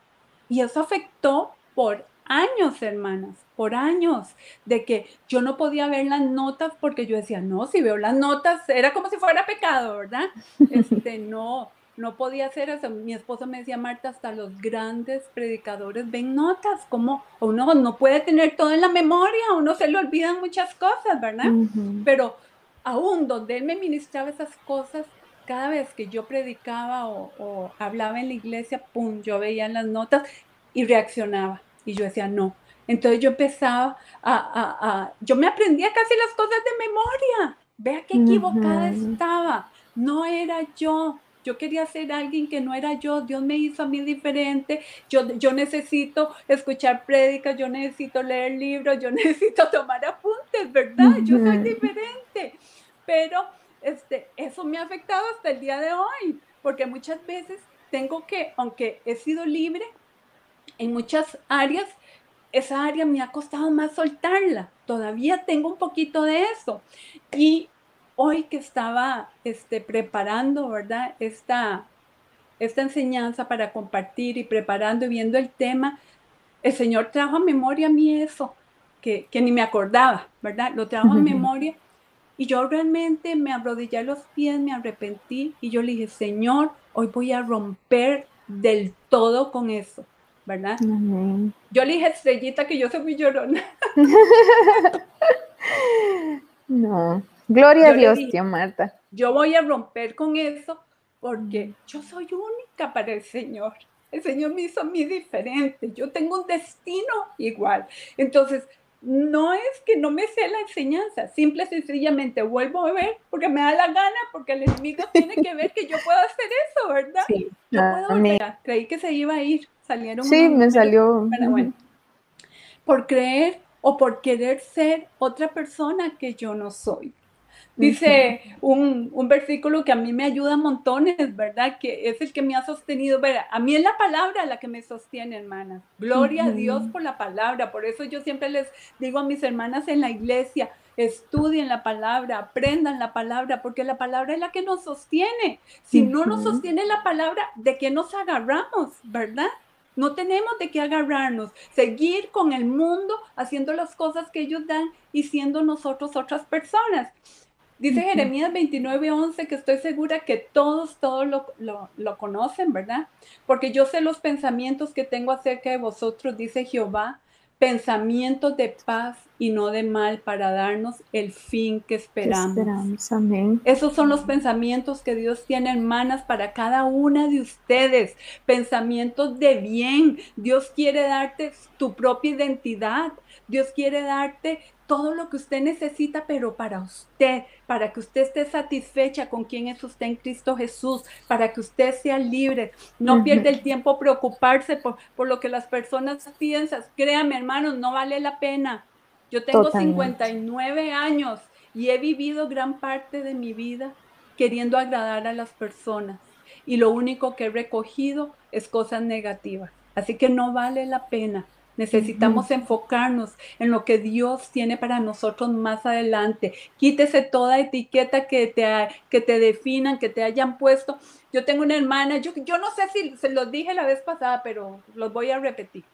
y eso afectó por años, hermanas, por años, de que yo no podía ver las notas porque yo decía, no, si veo las notas, era como si fuera pecado, ¿verdad? Este, no, no podía hacer eso. Mi esposo me decía, Marta, hasta los grandes predicadores ven notas, como uno no puede tener todo en la memoria, uno se le olvidan muchas cosas, ¿verdad? Pero aún donde él me ministraba esas cosas, cada vez que yo predicaba o, hablaba en la iglesia, pum, yo veía las notas y reaccionaba. Y yo decía, no. Entonces yo empezaba a, yo me aprendía casi las cosas de memoria. Vea qué equivocada estaba. No era yo. Yo quería ser alguien que no era yo. Dios me hizo a mí diferente. Yo, yo necesito escuchar prédicas, yo necesito leer libros, yo necesito tomar apuntes, ¿verdad? Yo soy diferente. Pero este, eso me ha afectado hasta el día de hoy, porque muchas veces tengo que, aunque he sido libre en muchas áreas, esa área me ha costado más soltarla. Todavía tengo un poquito de eso. Y hoy que estaba este, preparando, ¿verdad? Esta, esta enseñanza para compartir y preparando y viendo el tema, el Señor trajo a memoria a mí eso, que, que ni me acordaba, ¿verdad? Lo trajo a memoria. Y yo realmente me arrodillé a los pies, me arrepentí y yo le dije, Señor, hoy voy a romper del todo con eso, ¿verdad? Yo le dije, estrellita, que yo soy muy llorona. no, gloria a Dios, tía Marta. Yo voy a romper con eso porque yo soy única para el Señor. El Señor me hizo a mí diferente. Yo tengo un destino igual. Entonces, no es que no me sé la enseñanza, simple y sencillamente vuelvo a ver porque me da la gana, porque el enemigo tiene que ver que yo puedo hacer eso, ¿verdad? Sí. Yo puedo Creí que se iba a ir, salieron. Sí, me salió. bueno, por creer o por querer ser otra persona que yo no soy. Dice un, versículo que a mí me ayuda montones, ¿verdad? Que es el que me ha sostenido. A mí es la palabra la que me sostiene, hermanas. Gloria a Dios por la palabra. Por eso yo siempre les digo a mis hermanas en la iglesia, estudien la palabra, aprendan la palabra, porque la palabra es la que nos sostiene. Si no nos sostiene la palabra, ¿de qué nos agarramos, verdad? No tenemos de qué agarrarnos, seguir con el mundo haciendo las cosas que ellos dan y siendo nosotros otras personas. Dice Jeremías 29, 11 que estoy segura que todos, todos lo, lo, conocen, ¿verdad? Porque yo sé los pensamientos que tengo acerca de vosotros, dice Jehová, pensamientos de paz y no de mal para darnos el fin que esperamos. esperamos. Amén. Esos son los pensamientos que Dios tiene, hermanas, para cada una de ustedes. Pensamientos de bien. Dios quiere darte tu propia identidad. Dios quiere darte todo lo que usted necesita, pero para usted, para que usted esté satisfecha con quién es usted en Cristo Jesús, para que usted sea libre. No pierda el tiempo preocuparse por, por, lo que las personas piensan. Créame, hermanos, no vale la pena. Yo tengo 59 años y he vivido gran parte de mi vida queriendo agradar a las personas. Y lo único que he recogido es cosas negativas. Así que no vale la pena. Necesitamos enfocarnos en lo que Dios tiene para nosotros más adelante. Quítese toda etiqueta que te, que te definan, que te hayan puesto. Yo tengo una hermana, yo, yo no sé si se los dije la vez pasada, pero los voy a repetir.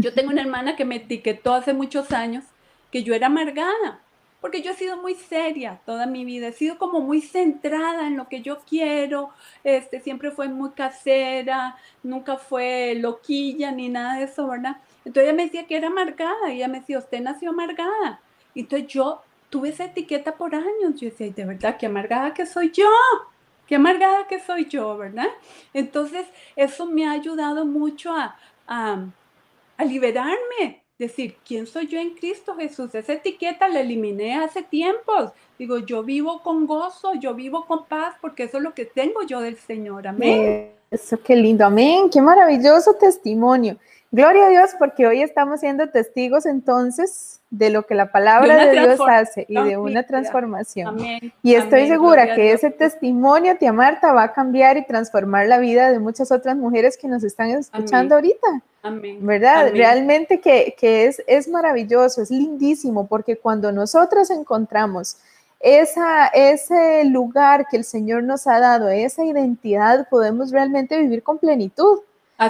Yo tengo una hermana que me etiquetó hace muchos años que yo era amargada, porque yo he sido muy seria toda mi vida, he sido como muy centrada en lo que yo quiero, este, siempre fue muy casera, nunca fue loquilla ni nada de eso, ¿verdad? Entonces ella me decía que era amargada, y ella me decía, usted nació amargada. Entonces yo tuve esa etiqueta por años, yo decía, de verdad, qué amargada que soy yo, qué amargada que soy yo, ¿verdad? Entonces eso me ha ayudado mucho a, a, a liberarme decir, ¿quién soy yo en Cristo Jesús? Esa etiqueta la eliminé hace tiempos. Digo, yo vivo con gozo, yo vivo con paz, porque eso es lo que tengo yo del Señor. Amén. Eso, qué lindo. Amén. Qué maravilloso testimonio. Gloria a Dios, porque hoy estamos siendo testigos entonces de lo que la palabra de, Dios hace y de una transformación. Y estoy segura que ese testimonio, tía Marta, va a cambiar y transformar la vida de muchas otras mujeres que nos están escuchando ahorita. Amén. ¿Verdad? Realmente que, es, es maravilloso, es lindísimo, porque cuando nosotros encontramos esa, ese lugar que el Señor nos ha dado, esa identidad, podemos realmente vivir con plenitud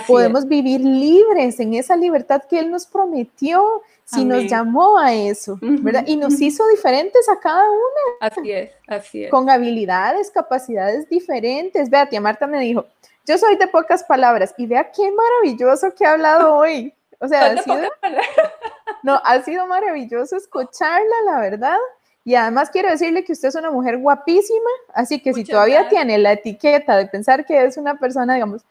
podemos vivir libres en esa libertad que Él nos prometió, si nos llamó a eso, ¿verdad? Y nos hizo diferentes a cada una. Así es, así es. Con habilidades, capacidades diferentes. Vea, tía Marta me dijo, yo soy de pocas palabras y vea qué maravilloso que ha hablado hoy. O sea, ha sido, no, ha sido maravilloso escucharla, la verdad. Y además quiero decirle que usted es una mujer guapísima, así que si todavía tiene la etiqueta de pensar que es una persona, digamos,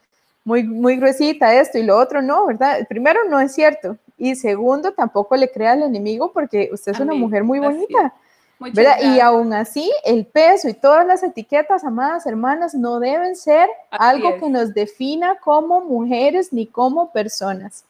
muy, muy gruesita esto y lo otro, no, ¿verdad? Primero, no es cierto. Y segundo, tampoco le crea al enemigo porque usted es una mujer muy bonita. ¿verdad? Y aún así, el peso y todas las etiquetas, amadas hermanas, no deben ser algo que nos defina como mujeres ni como personas.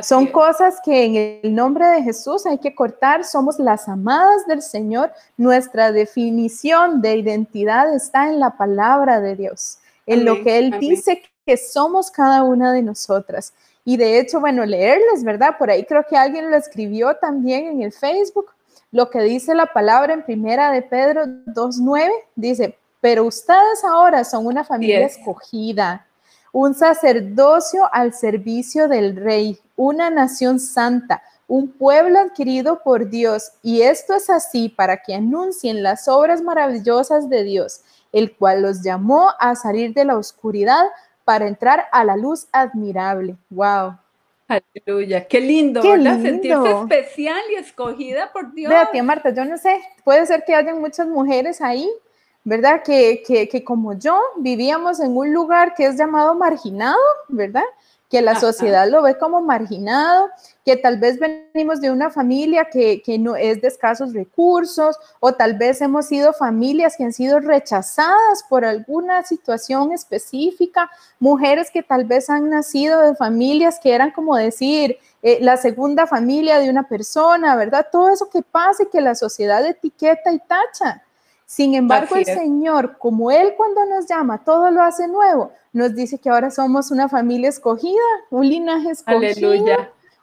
Son cosas que en el nombre de Jesús hay que cortar. Somos las amadas del Señor. Nuestra definición de identidad está en la palabra de Dios, en lo que Él dice que somos cada una de nosotras. Y de hecho, bueno, leerles, ¿verdad? Por ahí creo que alguien lo escribió también en el Facebook. Lo que dice la palabra en primera de Pedro 2.9, dice, pero ustedes ahora son una familia escogida, un sacerdocio al servicio del rey, una nación santa, un pueblo adquirido por Dios. Y esto es así para que anuncien las obras maravillosas de Dios, el cual los llamó a salir de la oscuridad para entrar a la luz admirable. ¡Wow! Aleluya, qué lindo, ¿verdad? Sentirse especial y escogida por Dios. Tía Marta, yo no sé, puede ser que hayan muchas mujeres ahí, ¿verdad? Que, que, que como yo vivíamos en un lugar que es llamado marginado, ¿verdad? que la sociedad lo ve como marginado, que tal vez venimos de una familia que, no es de escasos recursos o tal vez hemos sido familias que han sido rechazadas por alguna situación específica, mujeres que tal vez han nacido de familias que eran como decir eh, la segunda familia de una persona, ¿verdad? Todo eso que pasa y que la sociedad etiqueta y tacha. Sin embargo, el Señor, como Él cuando nos llama, todo lo hace nuevo, nos dice que ahora somos una familia escogida, un linaje escogido,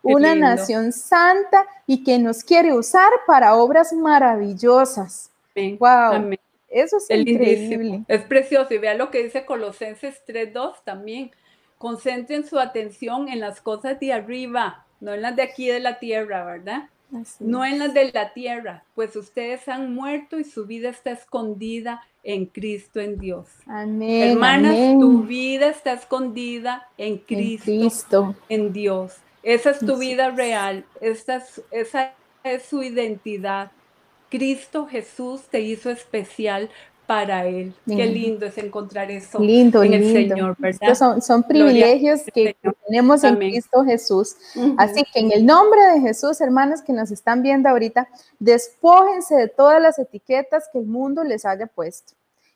una nación santa y que nos quiere usar para obras maravillosas. Wow. Eso es, increíble. Es precioso. Y vea lo que dice Colosenses 3.2 también. Concentren su atención en las cosas de arriba, no en las de aquí de la tierra, ¿verdad? no en las de la tierra, pues ustedes han muerto y su vida está escondida en Cristo, en Dios. Amén. Hermanas, tu vida está escondida en Cristo, en, Dios. Esa es tu vida real, esa es su identidad. Cristo Jesús te hizo especial para Él. Qué lindo es encontrar eso lindo, en el Señor, ¿verdad? son, privilegios que tenemos en Cristo Jesús. Así que en el nombre de Jesús, hermanas que nos están viendo ahorita, despójense de todas las etiquetas que el mundo les haya puesto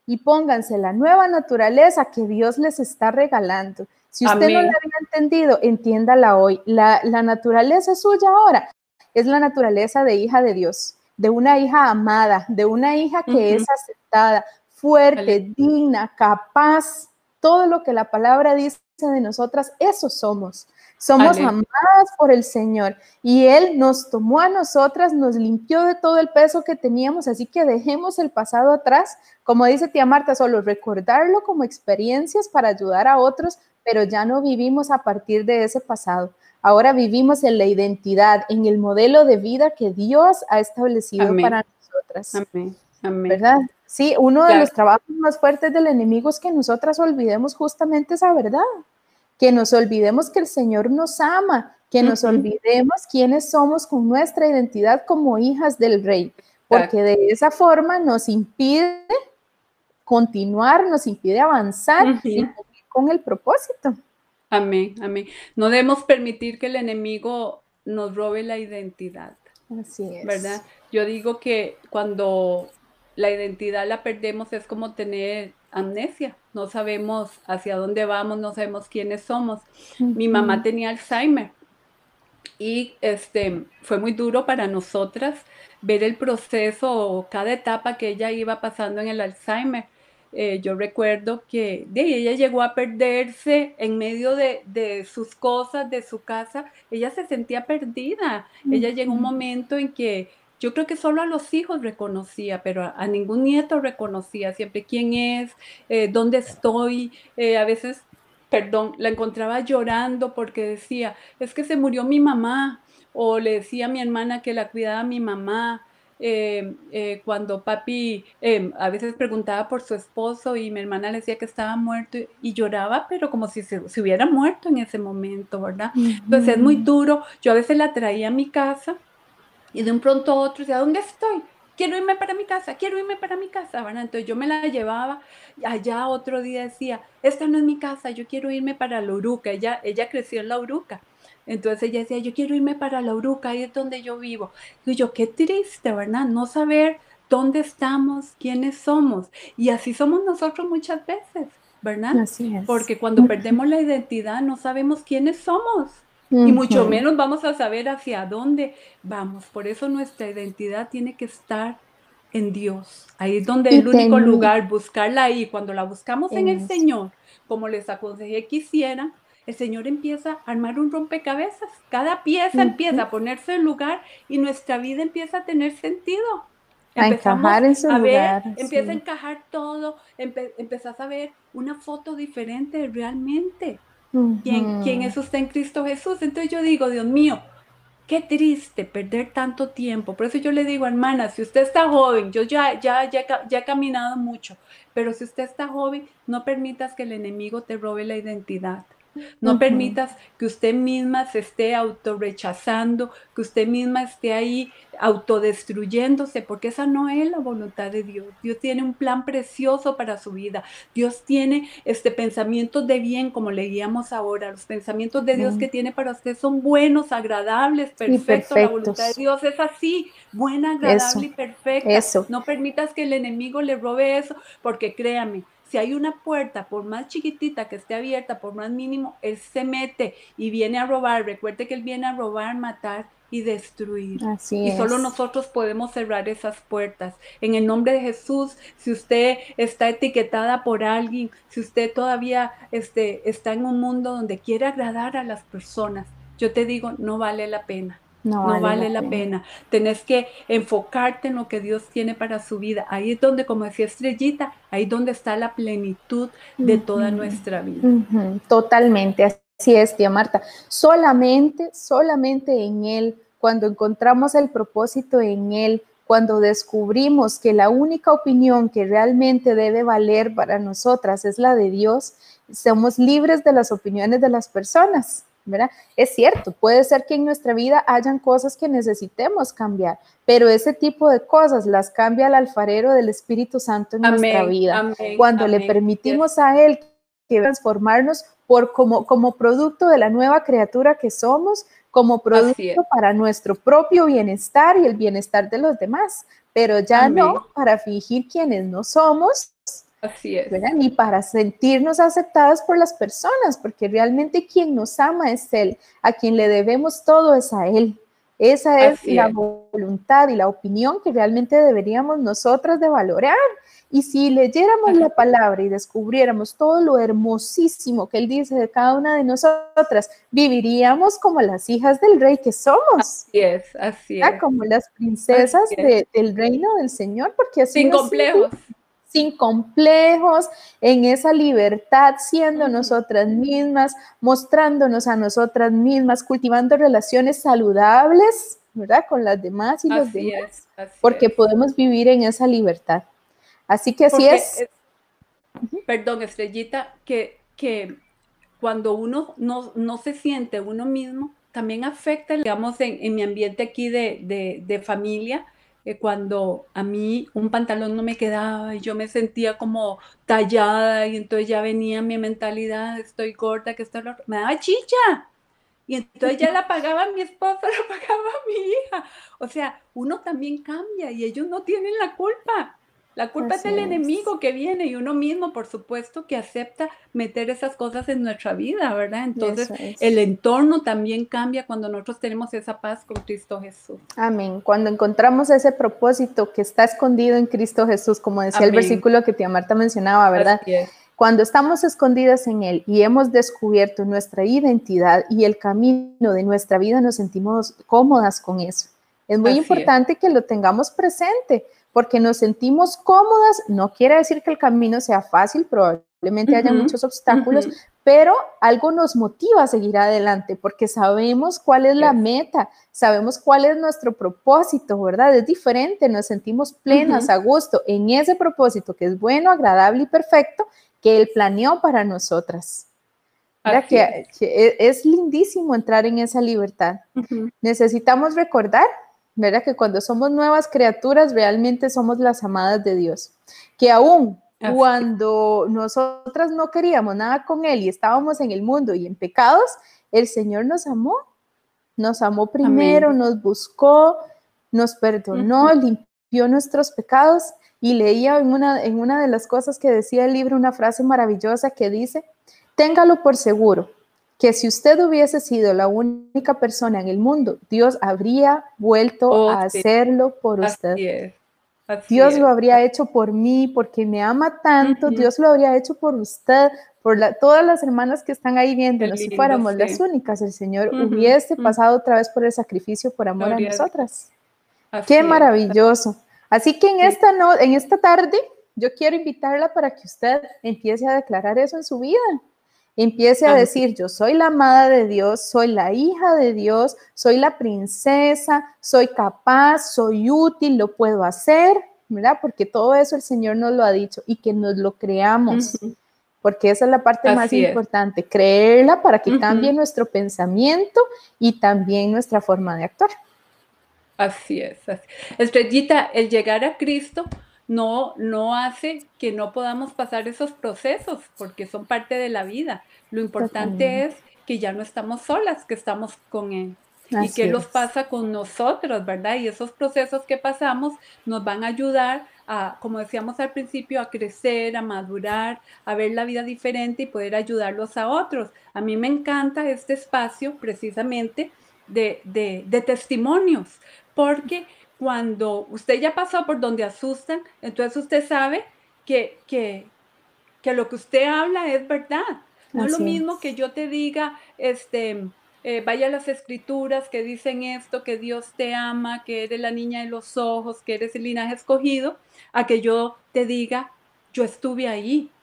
y pónganse la nueva naturaleza que Dios les está regalando. Si usted no la había entendido, entiéndala hoy. La, naturaleza suya ahora. Es la naturaleza de hija de Dios de una hija amada, de una hija que es aceptada, fuerte, digna, capaz, todo lo que la palabra dice de nosotras, eso somos. Somos amadas por el Señor y Él nos tomó a nosotras, nos limpió de todo el peso que teníamos, así que dejemos el pasado atrás, como dice tía Marta, solo recordarlo como experiencias para ayudar a otros, pero ya no vivimos a partir de ese pasado. Ahora vivimos en la identidad, en el modelo de vida que Dios ha establecido para nosotras. Amén. Amén. ¿Verdad? Sí, uno de los trabajos más fuertes del enemigo es que nosotras olvidemos justamente esa verdad, que nos olvidemos que el Señor nos ama, que nos olvidemos quiénes somos con nuestra identidad como hijas del Rey, porque de esa forma nos impide continuar, nos impide avanzar y con el propósito. Amén, amén. No debemos permitir que el enemigo nos robe la identidad. Así es. ¿Verdad? Yo digo que cuando la identidad la perdemos es como tener amnesia. No sabemos hacia dónde vamos, no sabemos quiénes somos. Mi mamá tenía Alzheimer y este fue muy duro para nosotras ver el proceso o cada etapa que ella iba pasando en el Alzheimer. Eh, yo recuerdo que de, ella llegó a perderse en medio de, sus cosas, de su casa. Ella se sentía perdida. Ella llegó un momento en que yo creo que solo a los hijos reconocía, pero a, ningún nieto reconocía siempre quién es, eh, dónde estoy. Eh, a veces, perdón, la encontraba llorando porque decía, es que se murió mi mamá. O le decía a mi hermana que la cuidaba mi mamá. Eh, eh, cuando papi eh, a veces preguntaba por su esposo y mi hermana le decía que estaba muerto y, lloraba, pero como si se, hubiera muerto en ese momento, ¿verdad? Entonces es muy duro. Yo a veces la traía a mi casa y de un pronto a otro decía, ¿dónde estoy? Quiero irme para mi casa, quiero irme para mi casa, ¿verdad? Entonces yo me la llevaba, allá otro día decía, esta no es mi casa, yo quiero irme para la Uruca, ella, ella creció en la Uruca. Entonces ella decía, yo quiero irme para la Uruca, ahí es donde yo vivo. Y yo, qué triste, ¿verdad? No saber dónde estamos, quiénes somos. Y así somos nosotros muchas veces, ¿verdad? Así es. Porque cuando perdemos la identidad no sabemos quiénes somos. Y mucho menos vamos a saber hacia dónde vamos. Por eso nuestra identidad tiene que estar en Dios. Ahí es donde el único lugar, buscarla ahí. Cuando la buscamos en el Señor, como les aconsejé que hicieran, el Señor empieza a armar un rompecabezas. Cada pieza empieza a ponerse en lugar y nuestra vida empieza a tener sentido. A encajar en su a lugar. Empieza a encajar todo, empezás a ver una foto diferente realmente. ¿Quién, ¿Quién es usted en Cristo Jesús? Entonces yo digo, Dios mío, qué triste perder tanto tiempo. Por eso yo le digo, hermana, si usted está joven, yo ya, ya, ya, ya he caminado mucho, pero si usted está joven, no permitas que el enemigo te robe la identidad. No permitas que usted misma se esté autorrechazando, que usted misma esté ahí autodestruyéndose, porque esa no es la voluntad de Dios. Dios tiene un plan precioso para su vida. Dios tiene este pensamientos de bien, como leíamos ahora. Los pensamientos de Dios que tiene para usted son buenos, agradables, perfectos. La voluntad de Dios es así, buena, agradable y perfecta. Eso. No permitas que el enemigo le robe eso, porque créame, si hay una puerta, por más chiquitita que esté abierta, por más mínimo, Él se mete y viene a robar. Recuerde que Él viene a robar, matar y destruir. Así y solo nosotros podemos cerrar esas puertas. En el nombre de Jesús, si usted está etiquetada por alguien, si usted todavía este, está en un mundo donde quiere agradar a las personas, yo te digo, no vale la pena. No, vale, la, pena. Tenés que enfocarte en lo que Dios tiene para su vida. Ahí es donde, como decía Estrellita, ahí es donde está la plenitud de toda nuestra vida. Totalmente, así es, tía Marta. Solamente, solamente en Él, cuando encontramos el propósito en Él, cuando descubrimos que la única opinión que realmente debe valer para nosotras es la de Dios, somos libres de las opiniones de las personas. Es cierto, puede ser que en nuestra vida hayan cosas que necesitemos cambiar, pero ese tipo de cosas las cambia el alfarero del Espíritu Santo en nuestra vida. Cuando le permitimos a Él que transformarnos por como, como producto de la nueva criatura que somos, como producto para nuestro propio bienestar y el bienestar de los demás, pero ya no para fingir quienes no somos Así es. Ni para sentirnos aceptadas por las personas, porque realmente quien nos ama es Él, a quien le debemos todo es a Él. Esa es la voluntad y la opinión que realmente deberíamos nosotras de valorar. Y si leyéramos la palabra y descubriéramos todo lo hermosísimo que Él dice de cada una de nosotras, viviríamos como las hijas del rey que somos. Así es, así es. Como las princesas del reino del Señor, porque así Sin complejos sin complejos, en esa libertad, siendo nosotras mismas, mostrándonos a nosotras mismas, cultivando relaciones saludables, ¿verdad? Con las demás y los demás, porque podemos vivir en esa libertad. Así que así es. Perdón, Estrellita, que, que cuando uno no, no, se siente uno mismo, también afecta, digamos, en, en mi ambiente aquí de, de, de familia, cuando a mí un pantalón no me quedaba y yo me sentía como tallada y entonces ya venía mi mentalidad, estoy gorda, que esto me daba chicha. Y entonces ya la pagaba mi esposa, la pagaba mi hija. O sea, uno también cambia y ellos no tienen la culpa. La culpa es del enemigo que viene y uno mismo, por supuesto, que acepta meter esas cosas en nuestra vida, ¿verdad? Entonces, el entorno también cambia cuando nosotros tenemos esa paz con Cristo Jesús. Amén. Cuando encontramos ese propósito que está escondido en Cristo Jesús, como decía el versículo que tía Marta mencionaba, ¿verdad? Cuando estamos escondidas en Él y hemos descubierto nuestra identidad y el camino de nuestra vida, nos sentimos cómodas con eso. Es muy importante que lo tengamos presente porque nos sentimos cómodas, no quiere decir que el camino sea fácil, probablemente haya muchos obstáculos, pero algo nos motiva a seguir adelante porque sabemos cuál es la meta, sabemos cuál es nuestro propósito, ¿verdad? Es diferente, nos sentimos plenas, a gusto en ese propósito que es bueno, agradable y perfecto que Él planeó para nosotras. Que, e, es. lindísimo entrar en esa libertad. Necesitamos recordar ¿verdad? Que cuando somos nuevas criaturas realmente somos las amadas de Dios. Que aún cuando nosotras no queríamos nada con Él y estábamos en el mundo y en pecados, el Señor nos amó. Nos amó primero, nos buscó, nos perdonó, limpió vio nuestros pecados y leía en una, en una de las cosas que decía el libro una frase maravillosa que dice, téngalo por seguro, que si usted hubiese sido la única persona en el mundo, Dios habría vuelto Oh, a sí. hacerlo por Así usted. es, así Dios es. lo habría hecho por mí, porque me ama tanto. Dios lo habría hecho por usted, por la- todas las hermanas que están ahí viéndonos, si fuéramos sí. las únicas, el Señor Ujú, hubiese pasado otra vez por el sacrificio por amor Gloria a nosotras. Así Qué es. maravilloso. Así que en Sí. esta, no, en esta tarde yo quiero invitarla para que usted empiece a declarar eso en su vida. Empiece a decir, yo soy la amada de Dios, soy la hija de Dios, soy la princesa, soy capaz, soy útil, lo puedo hacer, ¿verdad? Porque todo eso el Señor nos lo ha dicho y que nos lo creamos, porque esa es la parte más es. importante, creerla para que cambie nuestro pensamiento y también nuestra forma de actuar. Así es. así. Estrellita, el llegar a Cristo no, no hace que no podamos pasar esos procesos, porque son parte de la vida. Lo importante es que ya no estamos solas, que estamos con Él. y Así nos es. pasa con nosotros, ¿verdad? Y esos procesos que pasamos nos van a ayudar a, como decíamos al principio, a crecer, a madurar, a ver la vida diferente y poder ayudarlos a otros. A mí me encanta este espacio precisamente de, de, de testimonios, porque cuando usted ya pasó por donde asustan, entonces usted sabe que, que, que lo que usted habla es verdad. No es lo mismo que yo te diga, este, eh, vaya a las escrituras que dicen esto, que Dios te ama, que eres la niña de los ojos, que eres el linaje escogido, a que yo te diga, yo estuve ahí,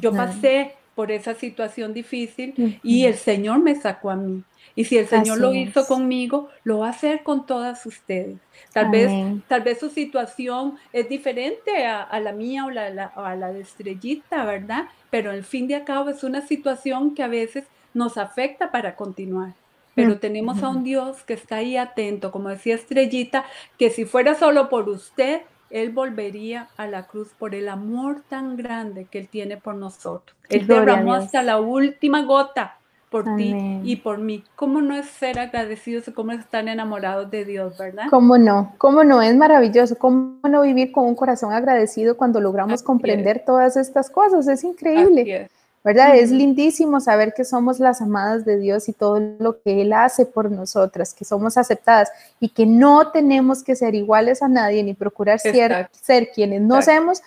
yo Ujú. pasé por esa situación difícil y el Señor me sacó a mí. Y si el Señor lo hizo es. conmigo, lo va a hacer con todas ustedes. Tal vez, tal vez su situación es diferente a, a la mía o la, a la de Estrellita, ¿verdad? Pero al fin de cabo es una situación que a veces nos afecta para continuar. Pero tenemos a un Dios que está ahí atento, como decía Estrellita, que si fuera solo por usted, Él volvería a la cruz por el amor tan grande que Él tiene por nosotros. Él Gloria derramó hasta la última gota por Amén. ti y por mí. ¿Cómo no es ser agradecidos y cómo es estar enamorados de Dios, verdad? ¿Cómo no? ¿Cómo no? Es maravilloso. ¿Cómo no vivir con un corazón agradecido cuando logramos Así comprender todas estas cosas? Es Así increíble, es. ¿Verdad? Es lindísimo saber que somos las amadas de Dios y todo lo que Él hace por nosotras, que somos aceptadas y que no tenemos que ser iguales a nadie ni procurar ser, quienes no seamos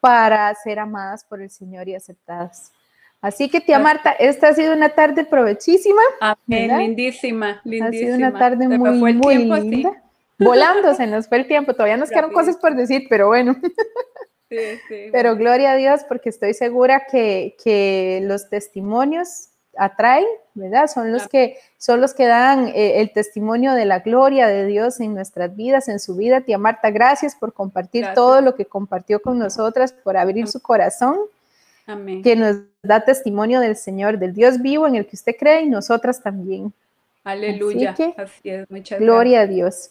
para ser amadas por el Señor y aceptadas. Así que, tía Marta, esta ha sido una tarde provechísima. Amén. ¿Verdad? Lindísima, lindísima. Ha sido una tarde Se muy, fue el muy tiempo linda. Volando se nos fue el tiempo. Todavía nos quedaron cosas por decir, pero bueno. Sí, sí, Pero gloria a Dios, porque estoy segura que, que los testimonios atraen, ¿verdad? Son los que, son los que dan eh, el testimonio de la gloria de Dios en nuestras vidas, en su vida. Tía Marta, gracias por compartir Gracias. todo lo que compartió con nosotras, por abrir Amén. su corazón, Amén. que nos da testimonio del Señor, del Dios vivo en el que usted cree y nosotras también. Aleluya. que, Así es. Muchas Gloria a Dios.